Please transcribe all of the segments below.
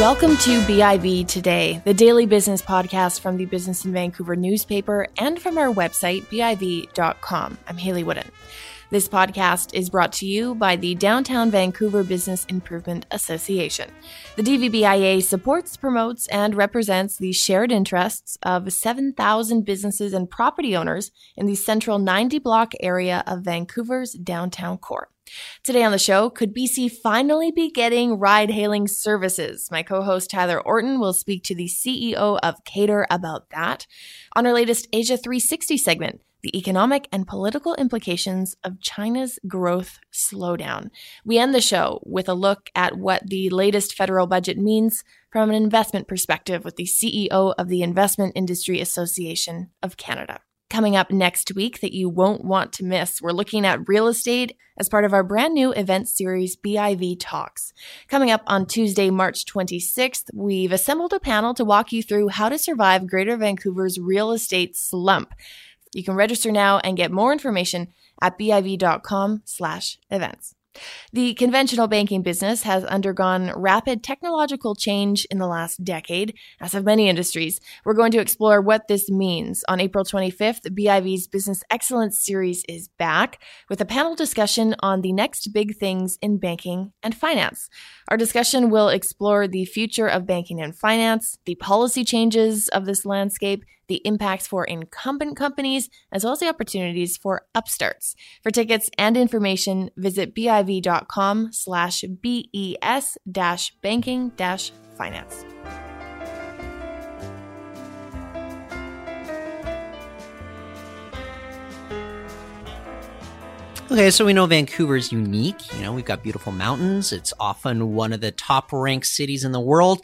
Welcome to BIV Today, the daily business podcast from the Business in Vancouver newspaper and from our website, BIV.com. I'm Haley Woodin. This podcast is brought to you by the Downtown Vancouver Business Improvement Association. The DVBIA supports, promotes, and represents the shared interests of 7,000 businesses and property owners in the central 90 block area of Vancouver's downtown core. Today on the show, could BC finally be getting ride hailing services? My co host Tyler Orton will speak to the CEO of Kater about that. On our latest Asia 360 segment, the economic and political implications of China's growth slowdown. We end the show with a look at what the latest federal budget means from an investment perspective with the CEO of the Investment Industry Association of Canada. Coming up next week that you won't want to miss, we're looking at real estate as part of our brand new event series, BIV Talks. Coming up on Tuesday, March 26th, we've assembled a panel to walk you through how to survive Greater Vancouver's real estate slump. You can register now and get more information at biv.com slash events. The conventional banking business has undergone rapid technological change in the last decade, as have many industries. We're going to explore what this means. On April 25th, BIV's Business Excellence Series is back with a panel discussion on the next big things in banking and finance. Our discussion will explore the future of banking and finance, the policy changes of this landscape, the impacts for incumbent companies, as well as the opportunities for upstarts. For tickets and information, visit biv.com slash BES dash banking dash finance. Okay, so we know Vancouver is unique. You know, we've got beautiful mountains. It's often one of the top ranked cities in the world.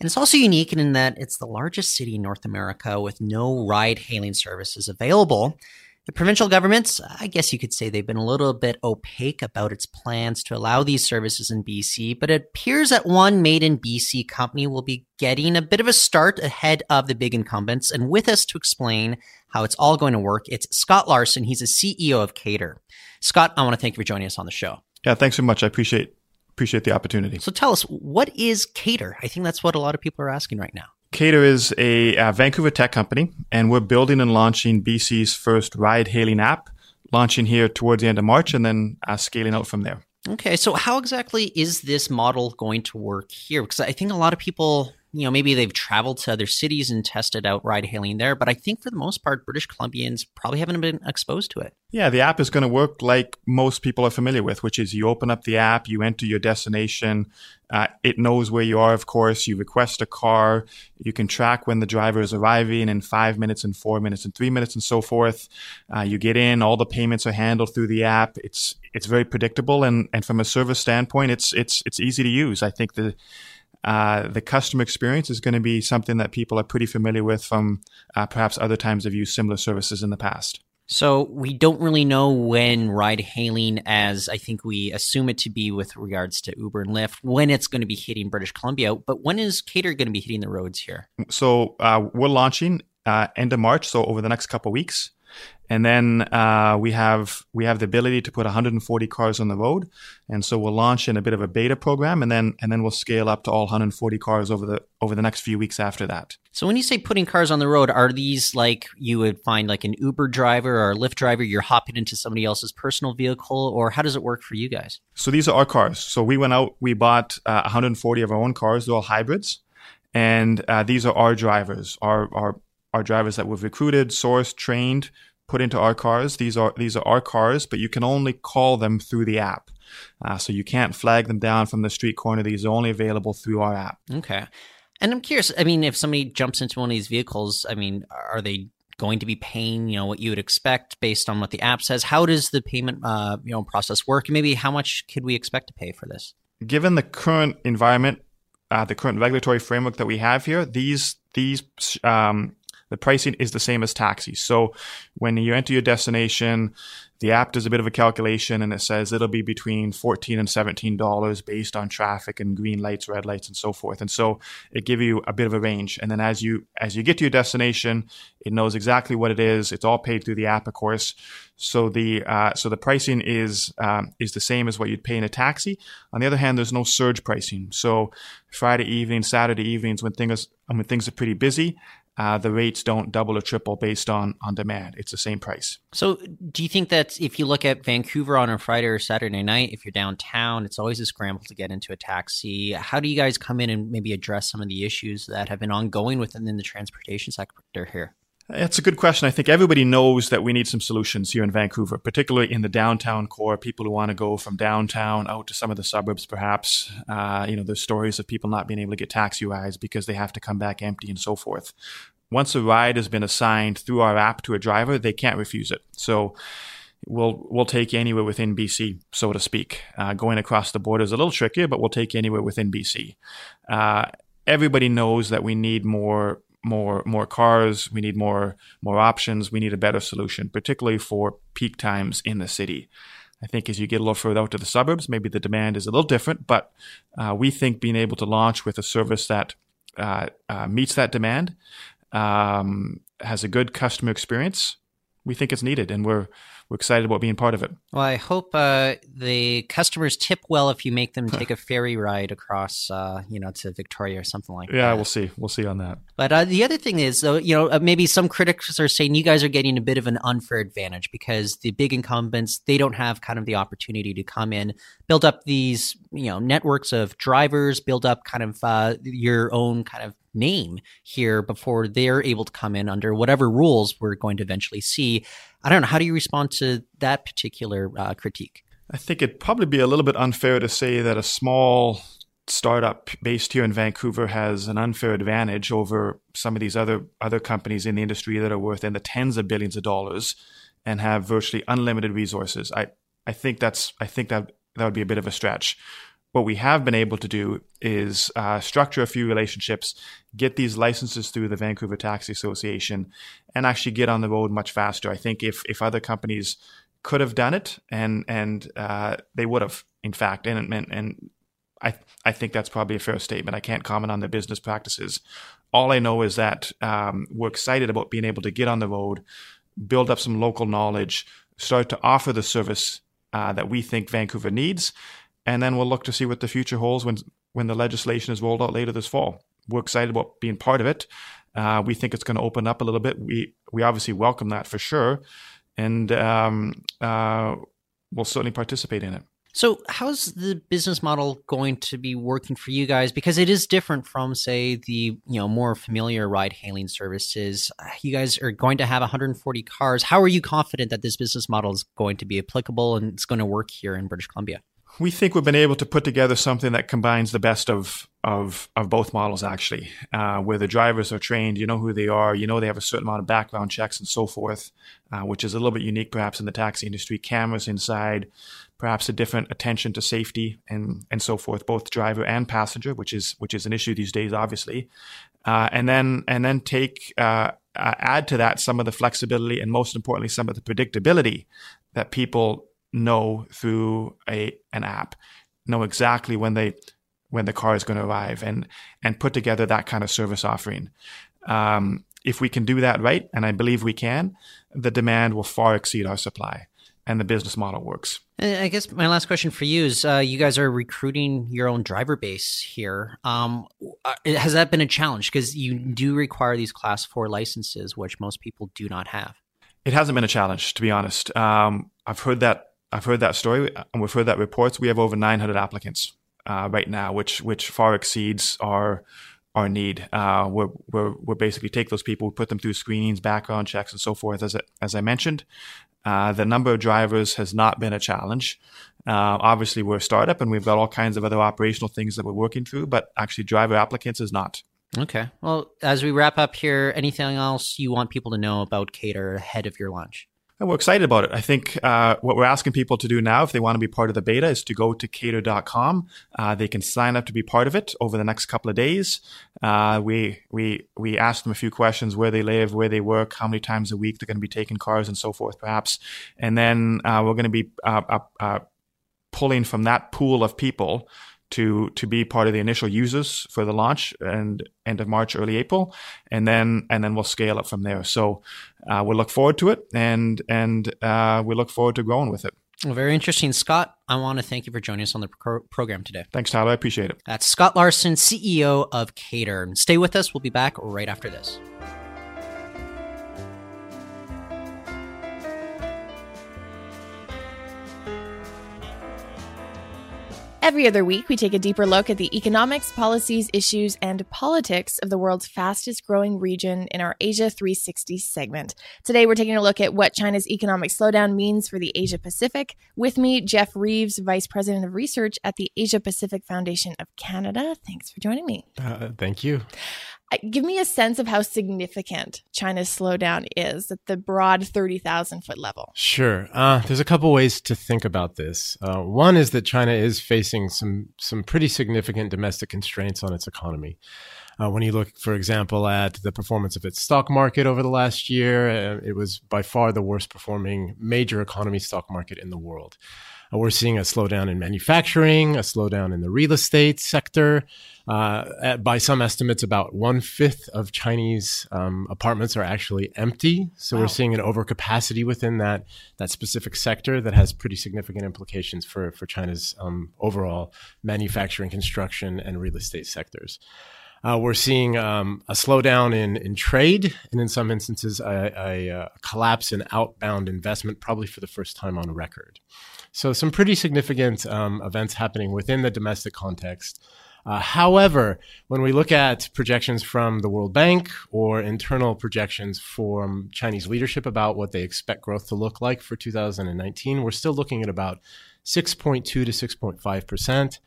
And it's also unique in that it's the largest city in North America with no ride hailing services available. The provincial governments, I guess you could say they've been a little bit opaque about its plans to allow these services in BC, but it appears that one made in BC company will be getting a bit of a start ahead of the big incumbents. And with us to explain how it's all going to work, it's Scott Larson. He's the CEO of Kater. Scott, I want to thank you for joining us on the show. Yeah, thanks so much. I appreciate appreciate the opportunity. So tell us, what is Kater? I think that's what a lot of people are asking right now. Kater is a, a Vancouver tech company, and we're building and launching BC's first ride hailing app, launching here towards the end of March and then uh, scaling out from there. Okay, so how exactly is this model going to work here? Because I think a lot of people you know, maybe they've traveled to other cities and tested out ride hailing there, but I think for the most part, British Columbians probably haven't been exposed to it. Yeah, the app is going to work like most people are familiar with, which is you open up the app, you enter your destination, uh, it knows where you are, of course, you request a car, you can track when the driver is arriving in five minutes and four minutes and three minutes and so forth. Uh, you get in, all the payments are handled through the app. It's it's very predictable, and and from a service standpoint, it's it's it's easy to use. I think the uh, the customer experience is going to be something that people are pretty familiar with from uh, perhaps other times they've used similar services in the past. So we don't really know when ride hailing, as I think we assume it to be with regards to Uber and Lyft, when it's going to be hitting British Columbia. But when is Kater going to be hitting the roads here? So uh, we're launching uh, end of March, so over the next couple weeks and then uh, we have we have the ability to put 140 cars on the road, and so we'll launch in a bit of a beta program, and then and then we'll scale up to all 140 cars over the over the next few weeks after that. So when you say putting cars on the road, are these like you would find like an Uber driver or a Lyft driver? You're hopping into somebody else's personal vehicle, or how does it work for you guys? So these are our cars. So we went out, we bought uh, 140 of our own cars. They're all hybrids, and uh, these are our drivers, our our our drivers that we've recruited, sourced, trained put into our cars. These are these are our cars, but you can only call them through the app. Uh, so you can't flag them down from the street corner. These are only available through our app. Okay. And I'm curious. I mean, if somebody jumps into one of these vehicles, I mean, are they going to be paying you know what you would expect based on what the app says? How does the payment uh, you know process work? And maybe how much could we expect to pay for this? Given the current environment, uh, the current regulatory framework that we have here, these these um, the pricing is the same as taxis. So when you enter your destination, the app does a bit of a calculation and it says it'll be between 14 and 17 dollars based on traffic and green lights red lights and so forth. And so it gives you a bit of a range. And then as you as you get to your destination it knows exactly what it is. It's all paid through the app of course. So the uh, so the pricing is um, is the same as what you'd pay in a taxi. On the other hand there's no surge pricing. So friday evening saturday evenings when things when things are pretty busy uh, the rates don't double or triple based on on demand. It's the same price. So, do you think that if you look at Vancouver on a Friday or Saturday night, if you're downtown, it's always a scramble to get into a taxi? How do you guys come in and maybe address some of the issues that have been ongoing within the transportation sector here? It's a good question. I think everybody knows that we need some solutions here in Vancouver, particularly in the downtown core. People who want to go from downtown out to some of the suburbs, perhaps. Uh, you know, there's stories of people not being able to get taxi rides because they have to come back empty and so forth. Once a ride has been assigned through our app to a driver, they can't refuse it. So we'll we'll take anywhere within BC, so to speak. Uh, going across the border is a little trickier, but we'll take anywhere within BC. Uh, everybody knows that we need more more more cars. We need more more options. We need a better solution particularly for peak times in the city. I think as you get a little further out to the suburbs maybe the demand is a little different but uh, we think being able to launch with a service that uh, uh, meets that demand um, has a good customer experience we think it's needed. And we're we're excited about being part of it. Well, I hope uh, the customers tip well if you make them take a ferry ride across, uh, you know, to Victoria or something like yeah, that. Yeah, we'll see. We'll see on that. But uh, the other thing is, though, you know, uh, maybe some critics are saying you guys are getting a bit of an unfair advantage because the big incumbents they don't have kind of the opportunity to come in, build up these, you know, networks of drivers, build up kind of uh, your own kind of name here before they're able to come in under whatever rules we're going to eventually see. I don't know. How do you respond to that particular uh, critique? I think it'd probably be a little bit unfair to say that a small startup based here in Vancouver has an unfair advantage over some of these other other companies in the industry that are worth in the tens of billions of dollars and have virtually unlimited resources. I I think that's I think that that would be a bit of a stretch what we have been able to do is uh, structure a few relationships, get these licenses through the Vancouver Taxi Association, and actually get on the road much faster. I think if if other companies could have done it, and and uh, they would have, in fact, and and, and I I think that's probably a fair statement. I can't comment on their business practices. All I know is that um, we're excited about being able to get on the road, build up some local knowledge, start to offer the service uh, that we think Vancouver needs and then we'll look to see what the future holds when when the legislation is rolled out later this fall. We're excited about being part of it. Uh, we think it's going to open up a little bit. We we obviously welcome that for sure, and um, uh, we'll certainly participate in it. So, how's the business model going to be working for you guys? Because it is different from, say, the you know more familiar ride-hailing services. You guys are going to have 140 cars. How are you confident that this business model is going to be applicable and it's going to work here in British Columbia? We think we've been able to put together something that combines the best of of of both models actually. Uh, where the drivers are trained you know who they are you know they have a certain amount of background checks and so forth uh, which is a little bit unique perhaps in the taxi industry. Cameras inside perhaps a different attention to safety and and so forth both driver and passenger which is which is an issue these days obviously. Uh, and then and then take uh, add to that some of the flexibility and most importantly some of the predictability that people know through a an app, know exactly when they when the car is going to arrive, and and put together that kind of service offering. Um, if we can do that right, and I believe we can, the demand will far exceed our supply, and the business model works. I guess my last question for you is: uh, You guys are recruiting your own driver base here. Um, uh, has that been a challenge? Because you do require these Class Four licenses, which most people do not have. It hasn't been a challenge, to be honest. Um, I've heard that I've heard that story and we've heard that reports. We have over 900 applicants uh, right now, which which far exceeds our our need. Uh, we're, we're, we're basically take those people, we put them through screenings, background checks, and so forth. As as I mentioned, uh, the number of drivers has not been a challenge. Uh, obviously, we're a startup and we've got all kinds of other operational things that we're working through, but actually, driver applicants is not. Okay. Well, as we wrap up here, anything else you want people to know about Kater ahead of your launch? And we're excited about it. I think uh, what we're asking people to do now, if they want to be part of the beta, is to go to cater.com. Uh, they can sign up to be part of it over the next couple of days. Uh, we we we asked them a few questions: where they live, where they work, how many times a week they're going to be taking cars, and so forth, perhaps. And then uh, we're going to be uh, uh, pulling from that pool of people to to be part of the initial users for the launch and end of March, early April, and then and then we'll scale up from there. So uh, we look forward to it, and and uh, we look forward to growing with it. Well, very interesting, Scott. I want to thank you for joining us on the pro- program today. Thanks, Tyler. I appreciate it. That's Scott Larson, CEO of Kater. Stay with us. We'll be back right after this. Every other week, we take a deeper look at the economics, policies, issues, and politics of the world's fastest growing region in our Asia 360 segment. Today, we're taking a look at what China's economic slowdown means for the Asia Pacific. With me, Jeff Reeves, Vice President of Research at the Asia Pacific Foundation of Canada. Thanks for joining me. Uh, thank you give me a sense of how significant China's slowdown is at the broad 30,000 foot level. Sure. Uh, there's a couple ways to think about this. Uh, one is that China is facing some, some pretty significant domestic constraints on its economy. Uh, when you look, for example, at the performance of its stock market over the last year, uh, it was by far the worst performing major economy stock market in the world. Uh, we're seeing a slowdown in manufacturing, a slowdown in the real estate sector. Uh, by some estimates, about one fifth of Chinese um, apartments are actually empty. So wow. we're seeing an overcapacity within that that specific sector that has pretty significant implications for for China's um, overall manufacturing, construction, and real estate sectors. Uh, we're seeing um, a slowdown in, in trade and in some instances a, a, a, collapse in outbound investment, probably for the first time on record. So, some pretty significant um, events happening within the domestic context. Uh, however, when we look at projections from the World Bank or internal projections from Chinese leadership about what they expect growth to look like for 2019, we're still looking at about 6.2 to 6.5 percent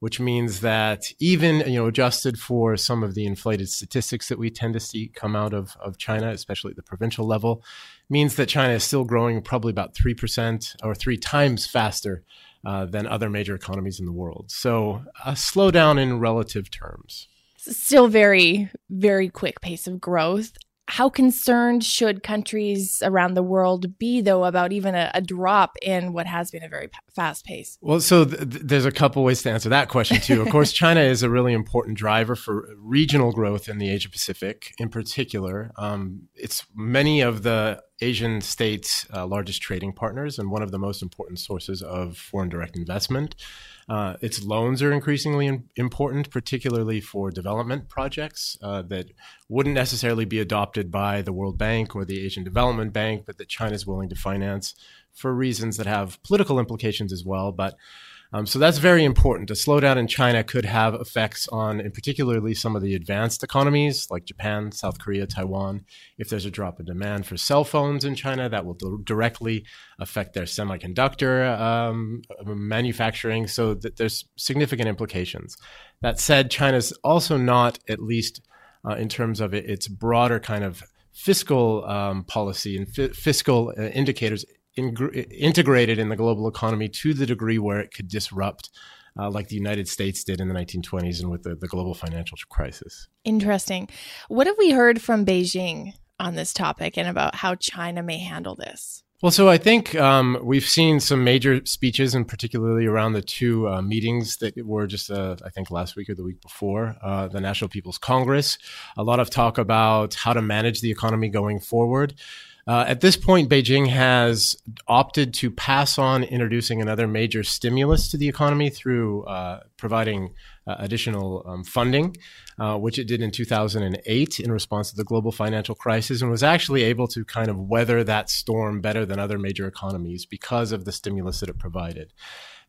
which means that even you know adjusted for some of the inflated statistics that we tend to see come out of, of China, especially at the provincial level, means that China is still growing probably about three percent or three times faster uh, than other major economies in the world. So a slowdown in relative terms. Still very very quick pace of growth how concerned should countries around the world be, though, about even a, a drop in what has been a very p- fast pace? Well, so th- there's a couple ways to answer that question, too. Of course, China is a really important driver for regional growth in the Asia Pacific in particular. Um, it's many of the Asian states' uh, largest trading partners and one of the most important sources of foreign direct investment. Uh, its loans are increasingly in, important, particularly for development projects uh, that wouldn't necessarily be adopted by the World Bank or the Asian Development Bank, but that China is willing to finance for reasons that have political implications as well. But um, so that's very important. A slowdown in China could have effects on, in particularly, some of the advanced economies like Japan, South Korea, Taiwan. If there's a drop in demand for cell phones in China, that will d- directly affect their semiconductor um, manufacturing. So th- there's significant implications. That said, China's also not, at least uh, in terms of it, its broader kind of fiscal um, policy and f- fiscal uh, indicators integrated in the global economy to the degree where it could disrupt, uh, like the United States did in the 1920s and with the, the global financial crisis. Interesting. What have we heard from Beijing on this topic and about how China may handle this? Well, so I think um, we've seen some major speeches, and particularly around the two uh, meetings that were just, uh, I think, last week or the week before, uh, the National People's Congress. A lot of talk about how to manage the economy going forward. Uh, at this point, Beijing has opted to pass on introducing another major stimulus to the economy through uh, providing uh, additional um, funding, uh, which it did in 2008 in response to the global financial crisis, and was actually able to kind of weather that storm better than other major economies because of the stimulus that it provided.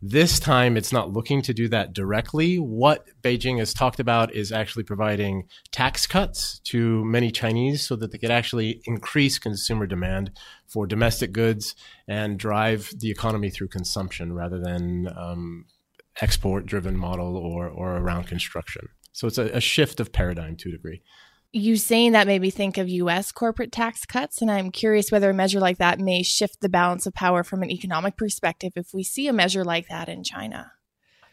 This time, it's not looking to do that directly. What Beijing has talked about is actually providing tax cuts to many Chinese so that they could actually increase consumer demand for domestic goods and drive the economy through consumption rather than um, export driven model or, or around construction. So it's a, a shift of paradigm to a degree. You saying that made me think of US corporate tax cuts, and I'm curious whether a measure like that may shift the balance of power from an economic perspective if we see a measure like that in China.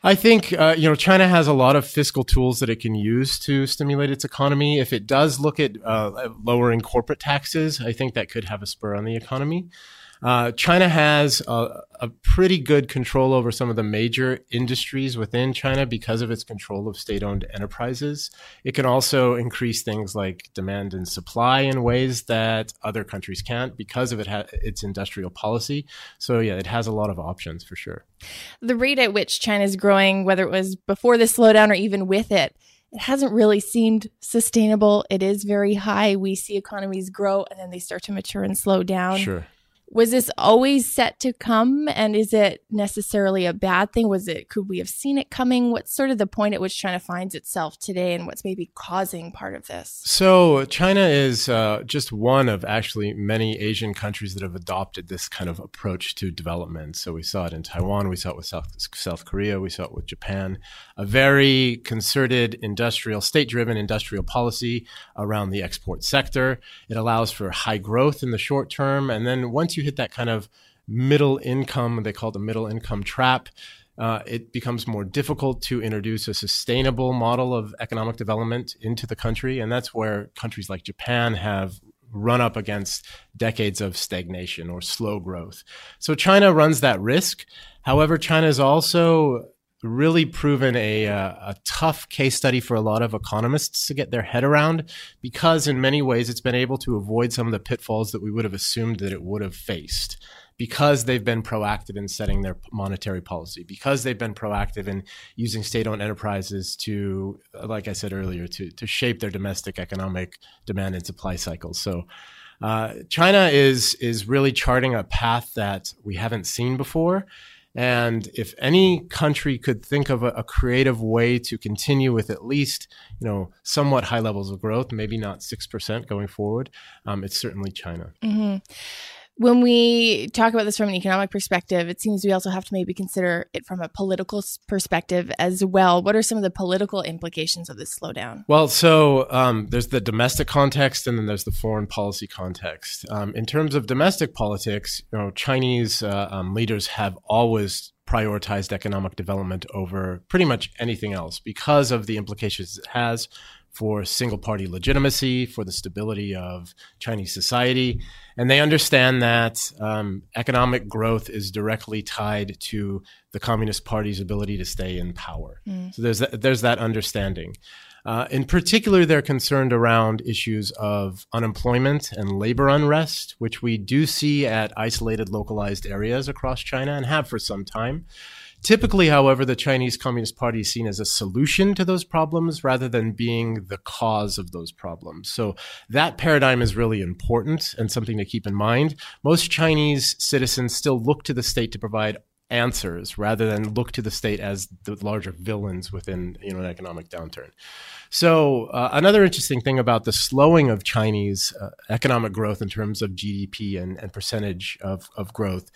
I think uh, you know China has a lot of fiscal tools that it can use to stimulate its economy. If it does look at uh, lowering corporate taxes, I think that could have a spur on the economy. Uh, China has a, a, pretty good control over some of the major industries within China because of its control of state owned enterprises. It can also increase things like demand and supply in ways that other countries can't because of it ha- its industrial policy. So, yeah, it has a lot of options for sure. The rate at which China is growing, whether it was before the slowdown or even with it, it hasn't really seemed sustainable. It is very high. We see economies grow and then they start to mature and slow down. Sure was this always set to come? And is it necessarily a bad thing? Was it could we have seen it coming? What's sort of the point at which china finds itself today and what's maybe causing part of this? So china is uh, just one of actually many asian countries that have adopted this kind of approach to development. So we saw it in taiwan we saw it with south, south korea we saw it with japan. A very concerted industrial state driven industrial policy around the export sector. It allows for high growth in the short term and then once you hit that kind of middle income, they call it the middle income trap, uh, it becomes more difficult to introduce a sustainable model of economic development into the country. And that's where countries like Japan have run up against decades of stagnation or slow growth. So China runs that risk. However, China is also really proven a, uh, a tough case study for a lot of economists to get their head around because in many ways it's been able to avoid some of the pitfalls that we would have assumed that it would have faced because they've been proactive in setting their monetary policy because they've been proactive in using state-owned enterprises to like i said earlier to, to shape their domestic economic demand and supply cycles. So uh, china is is really charting a path that we haven't seen before and if any country could think of a, a, creative way to continue with at least, you know, somewhat high levels of growth, maybe not six percent going forward, um, it's certainly China. Mm-hmm when we talk about this from an economic perspective, it seems we also have to maybe consider it from a political perspective as well. What are some of the political implications of this slowdown? Well, so um, there's the domestic context, and then there's the foreign policy context. Um, in terms of domestic politics, you know, Chinese uh, um, leaders have always prioritized economic development over pretty much anything else because of the implications it has for single party legitimacy, for the stability of Chinese society. And they understand that um, economic growth is directly tied to the Communist Party's ability to stay in power. Mm. So there's that, there's that understanding. Uh, in particular, they're concerned around issues of unemployment and labor unrest, which we do see at isolated, localized areas across China and have for some time. Typically, however, the Chinese Communist Party is seen as a solution to those problems rather than being the cause of those problems. So that paradigm is really important and something to keep in mind. Most Chinese citizens still look to the state to provide answers rather than look to the state as the larger villains within you know an economic downturn. So uh, another interesting thing about the slowing of Chinese uh, economic growth in terms of GDP and, and percentage of, of growth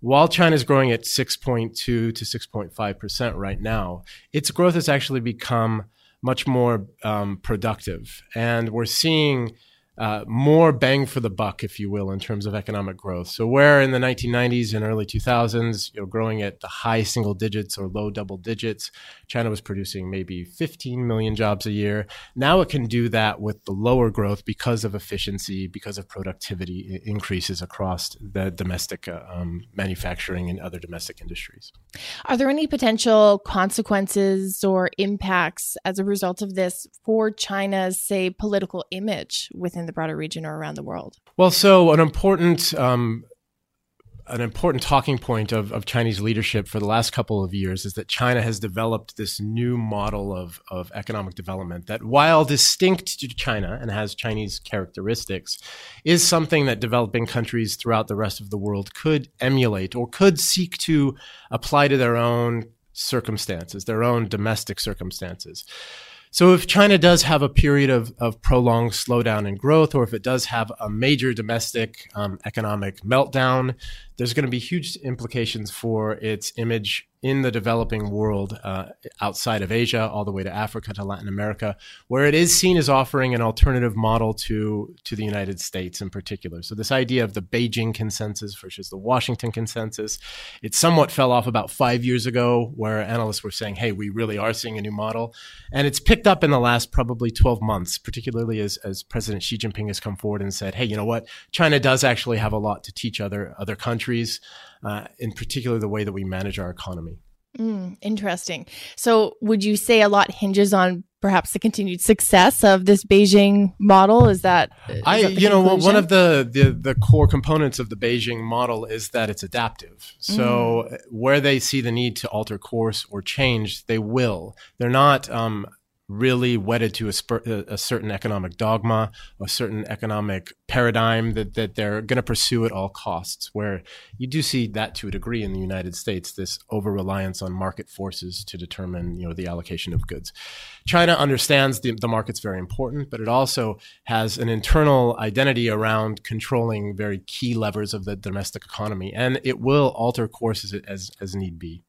while China is growing at 6.2 to 6.5% right now, its growth has actually become much more um, productive. And we're seeing uh, more bang for the buck, if you will, in terms of economic growth. So where in the 1990s and early 2000s, you know, growing at the high single digits or low double digits, China was producing maybe 15 million jobs a year. Now it can do that with the lower growth because of efficiency, because of productivity increases across the domestic uh, um, manufacturing and other domestic industries. Are there any potential consequences or impacts as a result of this for China's, say, political image within the broader region or around the world? Well, so an important um, an important talking point of, of Chinese leadership for the last couple of years is that China has developed this new model of, of economic development that, while distinct to China and has Chinese characteristics, is something that developing countries throughout the rest of the world could emulate or could seek to apply to their own circumstances, their own domestic circumstances. So if China does have a period of, of prolonged slowdown in growth, or if it does have a major domestic um, economic meltdown, there's going to be huge implications for its image in the developing world uh, outside of Asia, all the way to Africa to Latin America, where it is seen as offering an alternative model to, to the United States in particular. So, this idea of the Beijing consensus versus the Washington consensus, it somewhat fell off about five years ago, where analysts were saying, hey, we really are seeing a new model. And it's picked up in the last probably 12 months, particularly as, as President Xi Jinping has come forward and said, hey, you know what? China does actually have a lot to teach other, other countries uh, in particular the way that we manage our economy. Mm, interesting. So, would you say a lot hinges on perhaps the continued success of this Beijing model? Is that is I, that you know, one of the, the the core components of the Beijing model is that it's adaptive. So, mm. where they see the need to alter course or change, they will. They're not um, really wedded to a, spur, a, certain economic dogma, a certain economic paradigm that, that they're going to pursue at all costs. Where you do see that to a degree in the United States, this over reliance on market forces to determine you know the allocation of goods. China understands the, the market's very important, but it also has an internal identity around controlling very key levers of the domestic economy, and it will alter courses as as need be.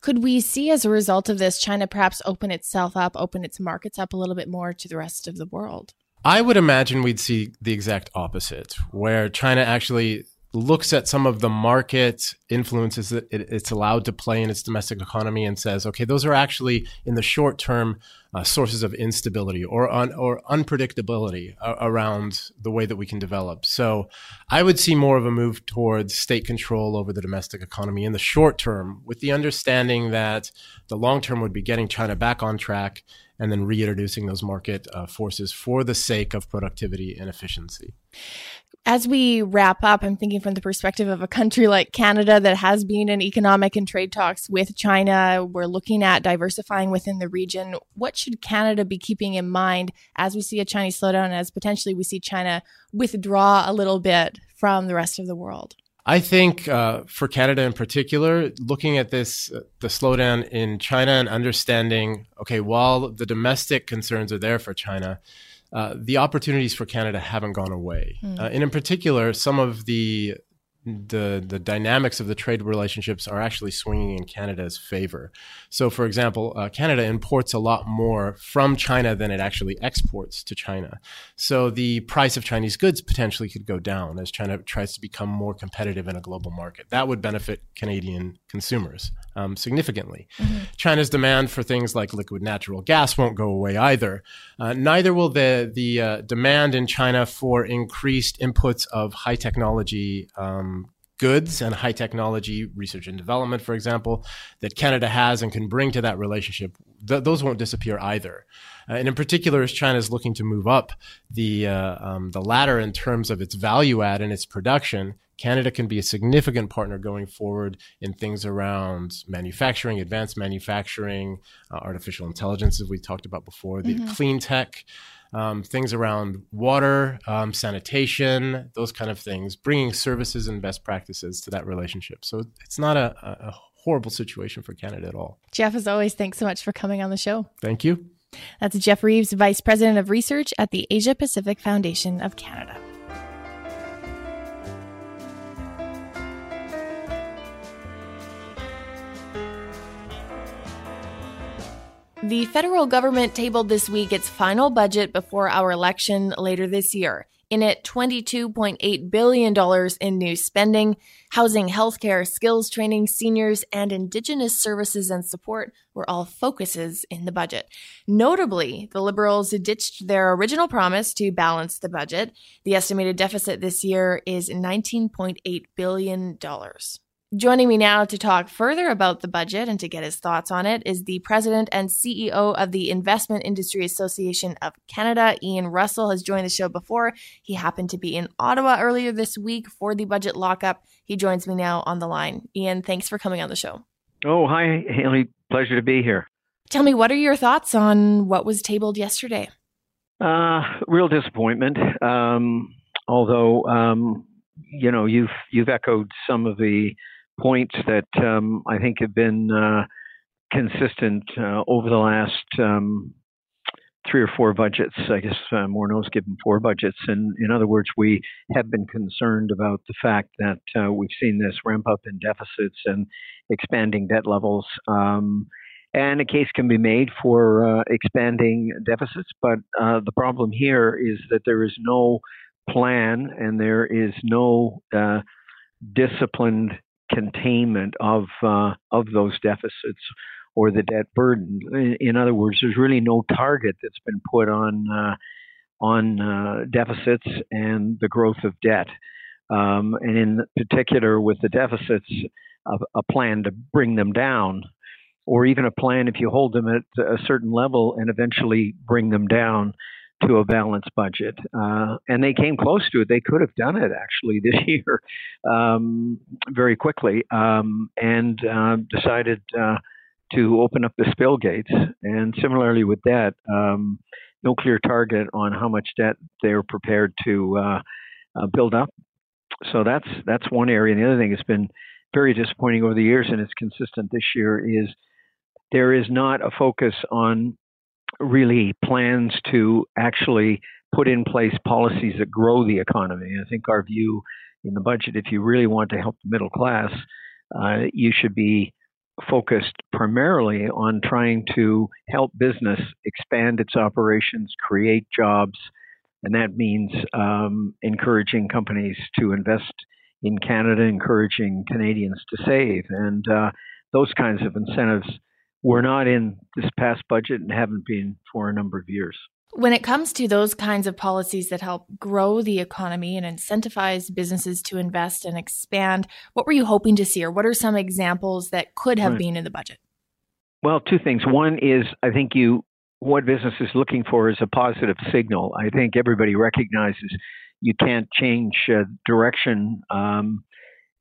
Could we see as a result of this China perhaps open itself up, open its markets up a little bit more to the rest of the world? I would imagine we'd see the exact opposite, where China actually looks at some of the market influences that it's allowed to play in its domestic economy and says, okay, those are actually in the short term uh, sources of instability or un- or unpredictability uh, around the way that we can develop. So, I would see more of a move towards state control over the domestic economy in the short term, with the understanding that the long term would be getting China back on track and then reintroducing those market uh, forces for the sake of productivity and efficiency as we wrap up, I'm thinking from the perspective of a country like Canada that has been in economic and trade talks with China. We're looking at diversifying within the region. What should Canada be keeping in mind as we see a Chinese slowdown, as potentially we see China withdraw a little bit from the rest of the world? I think uh, for Canada in particular, looking at this, uh, the slowdown in China and understanding, okay, while the domestic concerns are there for China, uh, the opportunities for Canada haven't gone away. Mm. Uh, and in particular, some of the the the dynamics of the trade relationships are actually swinging in Canada's favor. So, for example, uh, Canada imports a lot more from China than it actually exports to China. So, the price of Chinese goods potentially could go down as China tries to become more competitive in a global market. That would benefit Canadian consumers um, significantly. Mm-hmm. China's demand for things like liquid natural gas won't go away either. Uh, neither will the the uh, demand in China for increased inputs of high technology. Um, goods and high technology research and development, for example, that Canada has and can bring to that relationship, th- those won't disappear either. Uh, and in particular, as China is looking to move up the uh, um, the ladder in terms of its value add and its production, Canada can be a significant partner going forward in things around manufacturing, advanced manufacturing, uh, artificial intelligence, as we talked about before, the mm-hmm. clean tech um, things around water, um, sanitation, those kind of things, bringing services and best practices to that relationship. So it's not a, a horrible situation for Canada at all. Jeff, as always, thanks so much for coming on the show. Thank you. That's Jeff Reeves, Vice President of Research at the Asia Pacific Foundation of Canada. The federal government tabled this week its final budget before our election later this year. In it, $22.8 billion in new spending, housing, healthcare, skills training, seniors, and indigenous services and support were all focuses in the budget. Notably, the Liberals ditched their original promise to balance the budget. The estimated deficit this year is $19.8 billion. Joining me now to talk further about the budget and to get his thoughts on it is the president and CEO of the Investment Industry Association of Canada. Ian Russell has joined the show before. He happened to be in Ottawa earlier this week for the budget lockup. He joins me now on the line. Ian, thanks for coming on the show. Oh, hi, Haley. Pleasure to be here. Tell me, what are your thoughts on what was tabled yesterday? Uh, real disappointment. Um, although, um, you know, you've you've echoed some of the points that um, I think have been uh, consistent uh, over the last um, three or four budgets. I guess uh, Morneau's given four budgets. And in other words, we have been concerned about the fact that uh, we've seen this ramp up in deficits and expanding debt levels. Um, and a case can be made for uh, expanding deficits, but uh, the problem here is that there is no plan and there is no uh, disciplined containment of uh, of those deficits or the debt burden. In other words, there's really no target that's been put on uh, on uh, deficits and the growth of debt, um, and in particular with the deficits, a, a plan to bring them down, or even a plan if you hold them at a certain level and eventually bring them down to a balanced budget. Uh, and they came close to it. They could have done it actually this year um, very quickly um, and uh, decided uh, to open up the spill gates. And similarly with debt, um, no clear target on how much debt they're prepared to uh, uh, build up. So that's that's one area. And the other thing that's been very disappointing over the years, and it's consistent this year, is there is not a focus on really plans to actually put in place policies that grow the economy. I think our view in the budget, if you really want to help the middle class, uh, you should be focused primarily on trying to help business expand its operations, create jobs, and that means um, encouraging companies to invest in Canada, encouraging Canadians to save, and uh, those kinds of incentives were not in this past budget and haven't been for a number of years. When it comes to those kinds of policies that help grow the economy and incentivize businesses to invest and expand, what were you hoping to see, or what are some examples that could have right. been in the budget? Well, two things. One is I think you what business is looking for is a positive signal. I think everybody recognizes you can't change uh, direction um,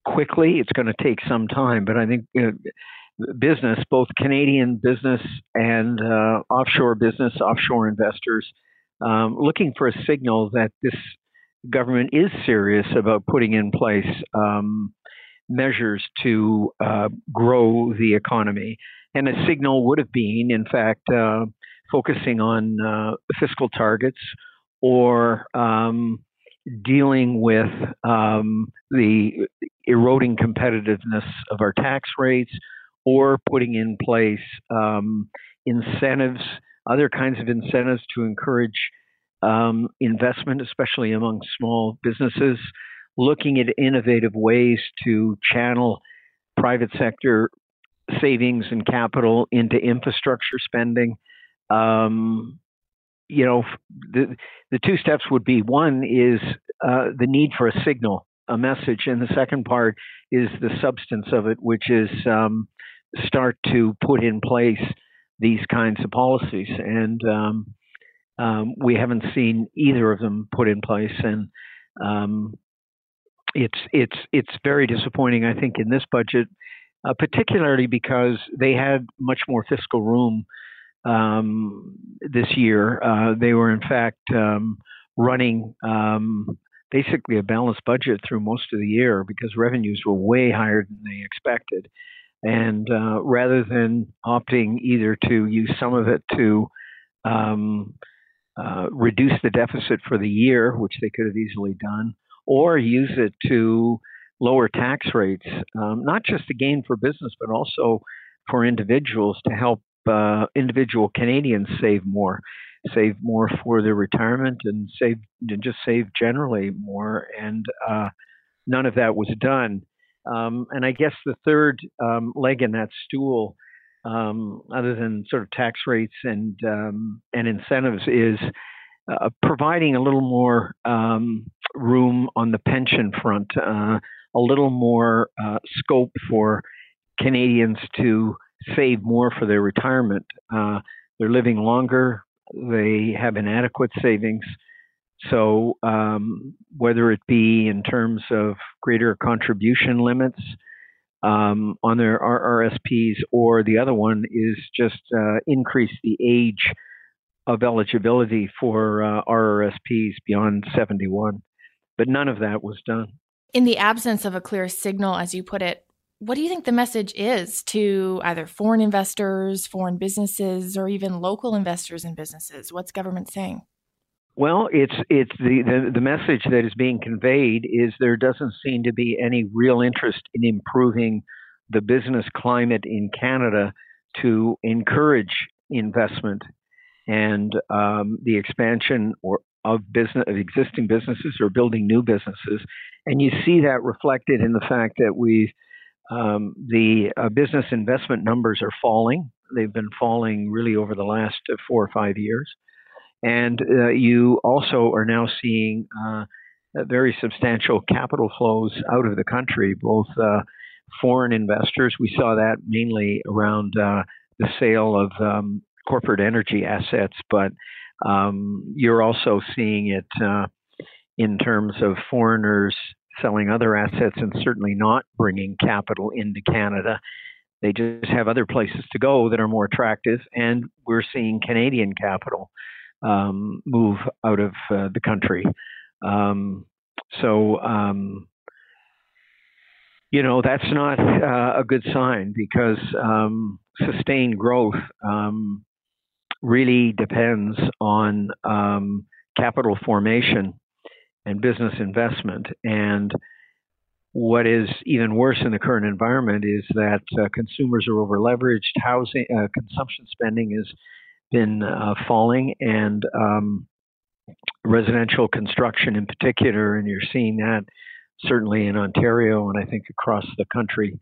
quickly. It's going to take some time, but I think you know, business, both Canadian business and uh, offshore business, offshore investors, um, looking for a signal that this government is serious about putting in place um, measures to uh, grow the economy. And a signal would have been, in fact, uh, focusing on uh, fiscal targets or um, dealing with um, the eroding competitiveness of our tax rates or putting in place um, incentives, other kinds of incentives to encourage um, investment, especially among small businesses, looking at innovative ways to channel private sector savings and capital into infrastructure spending. Um, you know, the the two steps would be one is uh, the need for a signal, a message, and the second part is the substance of it, which is um, start to put in place these kinds of policies. And um, um, we haven't seen either of them put in place, and um, it's it's it's very disappointing. I think in this budget, uh, particularly because they had much more fiscal room um, this year. Uh, they were in fact um, running um, basically a balanced budget through most of the year because revenues were way higher than they expected. And uh, rather than opting either to use some of it to um, uh, reduce the deficit for the year, which they could have easily done, or use it to lower tax rates, um, not just a gain for business, but also for individuals to help uh, individual Canadians save more, save more for their retirement, and save and just save generally more. And uh, none of that was done. Um, and I guess the third um, leg in that stool, um, other than sort of tax rates and um, and incentives, is uh, providing a little more um, room on the pension front, uh, a little more uh, scope for Canadians to save more for their retirement. Uh, they're living longer. They have inadequate savings. So, um, whether it be in terms of greater contribution limits um, on their RRSPs, or the other one is just uh, increase the age of eligibility for uh, RRSPs beyond 71. But none of that was done. In the absence of a clear signal, as you put it, what do you think the message is to either foreign investors, foreign businesses, or even local investors and businesses? What's government saying? Well, it's it's the, the, the message that is being conveyed is there doesn't seem to be any real interest in improving the business climate in Canada to encourage investment and um, the expansion or of business of existing businesses or building new businesses, and you see that reflected in the fact that we um, the uh, business investment numbers are falling. They've been falling really over the last uh, four or five years. And uh, you also are now seeing uh, very substantial capital flows out of the country, both uh, foreign investors. We saw that mainly around uh, the sale of um, corporate energy assets, but um, you're also seeing it in terms of foreigners selling other assets and certainly not bringing capital into Canada. They just have other places to go that are more attractive, and we're seeing Canadian capital um, move out of uh, the country. Um, so, um, you know, that's not uh, a good sign because um, sustained growth um, really depends on um, capital formation and business investment. And what is even worse in the current environment is that uh, consumers are over leveraged. Housing uh, consumption spending has been uh, falling, and um, residential construction in particular. And you're seeing that certainly in Ontario and I think across the country.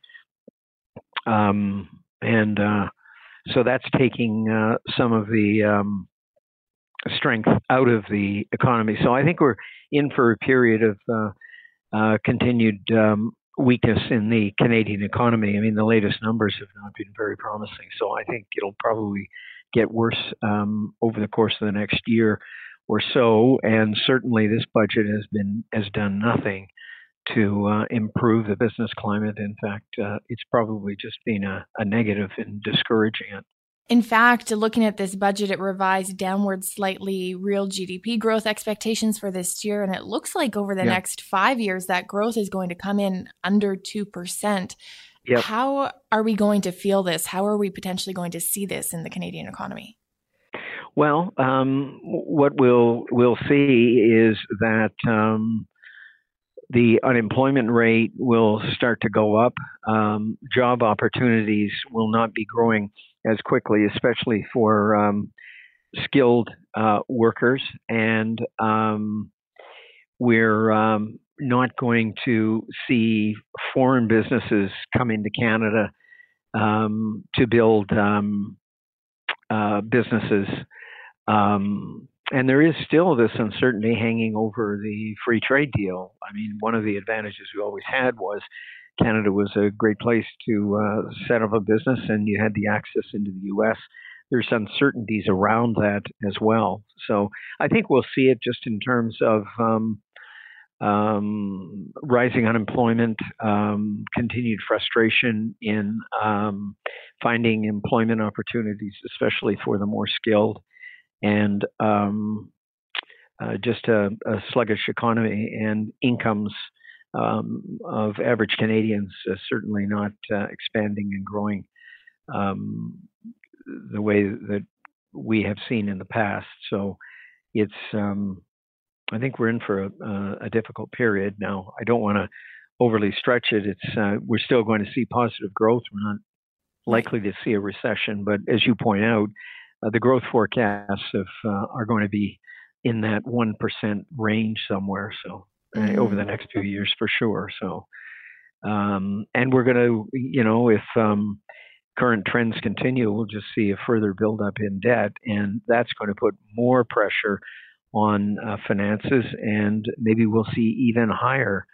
Um, and uh, so that's taking uh, some of the um, strength out of the economy. So I think we're in for a period of uh, uh, continued um, weakness in the Canadian economy. I mean, the latest numbers have not been very promising. So I think it'll probably get worse um, over the course of the next year or so. And certainly, this budget has been has done nothing to uh, improve the business climate. In fact, uh, it's probably just been a, a negative and discouraging it. In fact, looking at this budget, it revised downward slightly real GDP growth expectations for this year. And it looks like over the yeah. next five years, that growth is going to come in under 2%. Yep. How are we going to feel this? How are we potentially going to see this in the Canadian economy? Well, um, what we'll we'll see is that um, the unemployment rate will start to go up. Um, job opportunities will not be growing as quickly, especially for um, skilled uh, workers. And um, we're um, not going to see foreign businesses come into Canada um, to build um, uh, businesses. Um, and there is still this uncertainty hanging over the free trade deal. I mean, one of the advantages we always had was Canada was a great place to uh, set up a business, and you had the access into the U.S. There's uncertainties around that as well. So I think we'll see it just in terms of um, um, rising unemployment, um, continued frustration in um, finding employment opportunities, especially for the more skilled, and um, uh, just a, a, sluggish economy and incomes um, of average Canadians uh, certainly not uh, expanding and growing um, the way that we have seen in the past. So it's um, I think we're in for a, a, difficult period now. I don't want to overly stretch it. It's uh, we're still going to see positive growth. We're not likely to see a recession, but as you point out, uh, the growth forecasts of, uh, are going to be in that one percent range somewhere. So mm-hmm. over the mm-hmm. next few years for sure. So, um, and we're going to, you know, if um, current trends continue, we'll just see a further buildup in debt, and that's going to put more pressure on uh, finances, and maybe we'll see even higher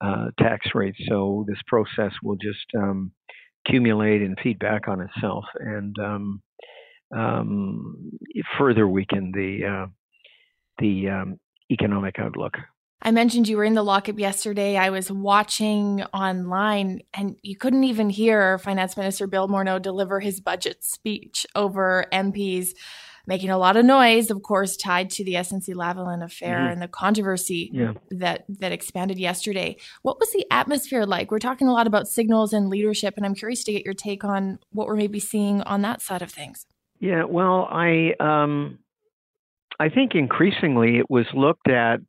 uh, tax rates. So this process will just um, accumulate and feed back on itself, and um, um, further weaken the uh, the um, economic outlook. I mentioned you were in the lockup yesterday. I was watching online and you couldn't even hear Finance Minister Bill Morneau deliver his budget speech over MPs making a lot of noise, of course, tied to the SNC Lavalin affair Mhm. and the controversy Yeah. that that expanded yesterday. What was the atmosphere like? We're talking a lot about signals and leadership, and I'm curious to get your take on what we're maybe seeing on that side of things. Yeah, well, I um, I think increasingly it was looked at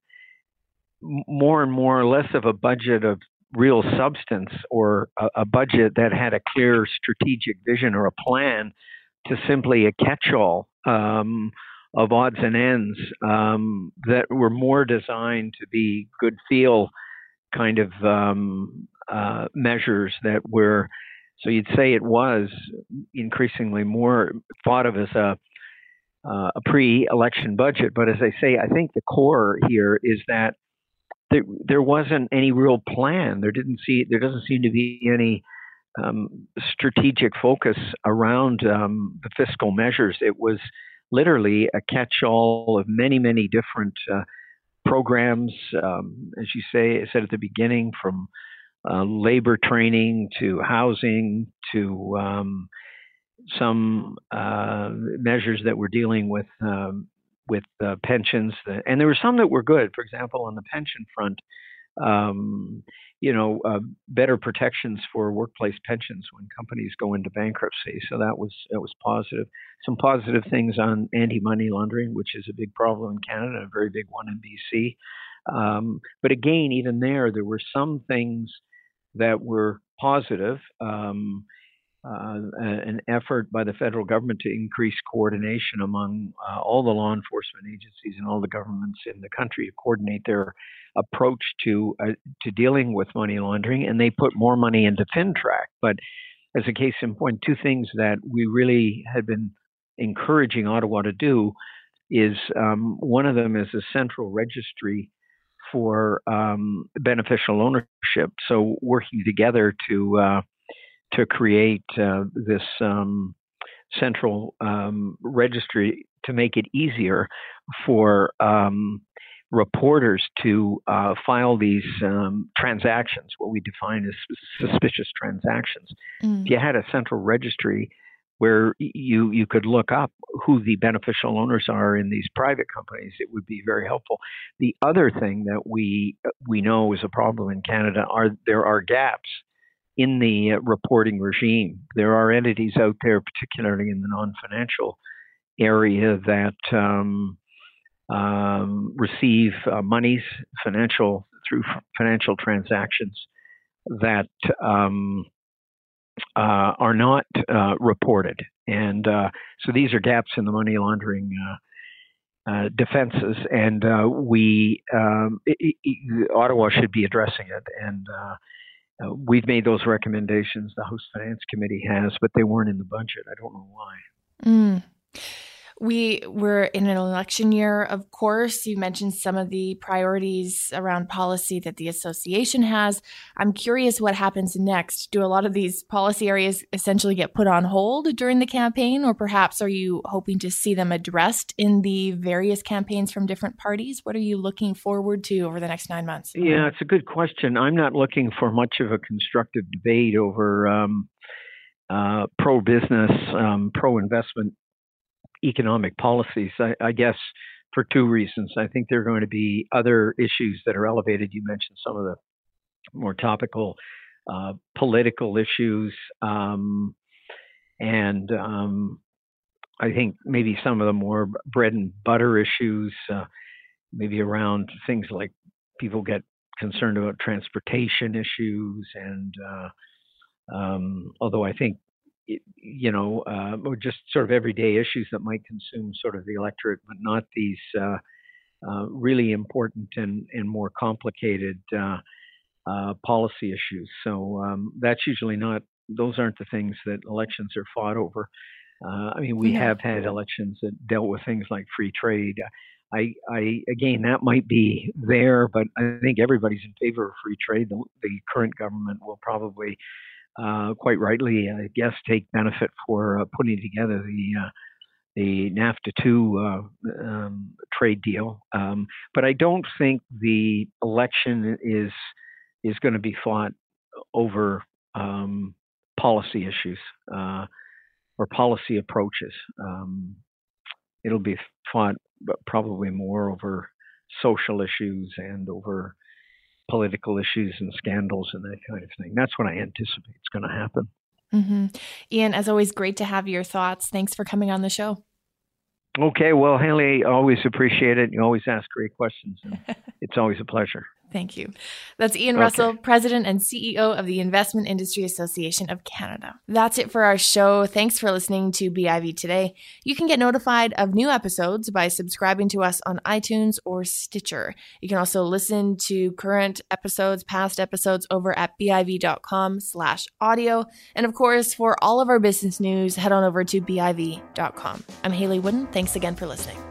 more and more less of a budget of real substance or a, a budget that had a clear strategic vision or a plan to simply a catch-all um, of odds and ends um, that were more designed to be good feel kind of um, uh, measures that were so you'd say it was increasingly more thought of as a uh, a pre-election budget. But as I say, I think the core here is that there there wasn't any real plan. There didn't see there doesn't seem to be any um, strategic focus around um, the fiscal measures. It was literally a catch-all of many many different uh, programs, um, as you say, I said at the beginning, from uh, labor training to housing to um, some uh, measures that were dealing with um, with uh, pensions, and there were some that were good. For example, on the pension front, um, you know, uh, better protections for workplace pensions when companies go into bankruptcy. So that was that was positive. Some positive things on anti-money laundering, which is a big problem in Canada, a very big one in BC. Um, but again, even there, there were some things that were positive. Um, uh, an effort by the federal government to increase coordination among uh, all the law enforcement agencies and all the governments in the country to coordinate their approach to uh, to dealing with money laundering, and they put more money into FINTRAC. But as a case in point, two things that we really had been encouraging Ottawa to do is um, one of them is a central registry for um, beneficial ownership. So working together to uh, to create uh, this um, central um, registry to make it easier for um, reporters to uh, file these um, transactions, what we define as suspicious transactions. Mm. If you had a central registry where you you could look up who the beneficial owners are in these private companies, it would be very helpful. The other thing that we we know is a problem in Canada are there are gaps in the reporting regime. There are entities out there, particularly in the non-financial area, that um, um, receive uh, monies, financial through financial transactions that um, uh, are not uh, reported, and uh, so these are gaps in the money laundering. Uh, defenses, and we um, it, it, Ottawa should be addressing it, and uh, we've made those recommendations. The House Finance Committee has, but they weren't in the budget. I don't know why. Mm. We were in an election year, of course. You mentioned some of the priorities around policy that the association has. I'm curious what happens next. Do a lot of these policy areas essentially get put on hold during the campaign, or perhaps are you hoping to see them addressed in the various campaigns from different parties? What are you looking forward to over the next nine months? Yeah, it's a good question. I'm not looking for much of a constructive debate over um, uh, pro business, um, pro investment economic policies. I, I, guess for two reasons. I think there are going to be other issues that are elevated. You mentioned some of the more topical uh, political issues, um, and um, I think maybe some of the more bread and butter issues, uh, maybe around things like people get concerned about transportation issues, and uh, um, although I think you know, uh, or just sort of everyday issues that might consume sort of the electorate, but not these uh, uh, really important and, and more complicated uh, uh, policy issues. So um, that's usually not; those aren't the things that elections are fought over. Uh, I mean, we Yeah. have had elections that dealt with things like free trade. I, I again, that might be there, but I think everybody's in favor of free trade. The, the current government will probably uh, quite rightly, I guess, take benefit for uh, putting together the uh, the NAFTA two uh, um, trade deal. Um, but I don't think the election is is going to be fought over um, policy issues uh, or policy approaches. Um, it'll be fought, but probably more over social issues and over political issues and scandals and that kind of thing. That's what I anticipate is going to happen. Mm-hmm. Ian, as always, great to have your thoughts. Thanks for coming on the show. Okay, well, Hayley, always appreciate it. You always ask great questions. it's always a pleasure. Thank you. That's Ian okay. Russell, President and CEO of the Investment Industry Association of Canada. That's it for our show. Thanks for listening to BIV today. You can get notified of new episodes by subscribing to us on iTunes or Stitcher. You can also listen to current episodes, past episodes over at biv.com slash audio. And of course, for all of our business news, head on over to biv.com. I'm Hayley Woodin. Thanks again for listening.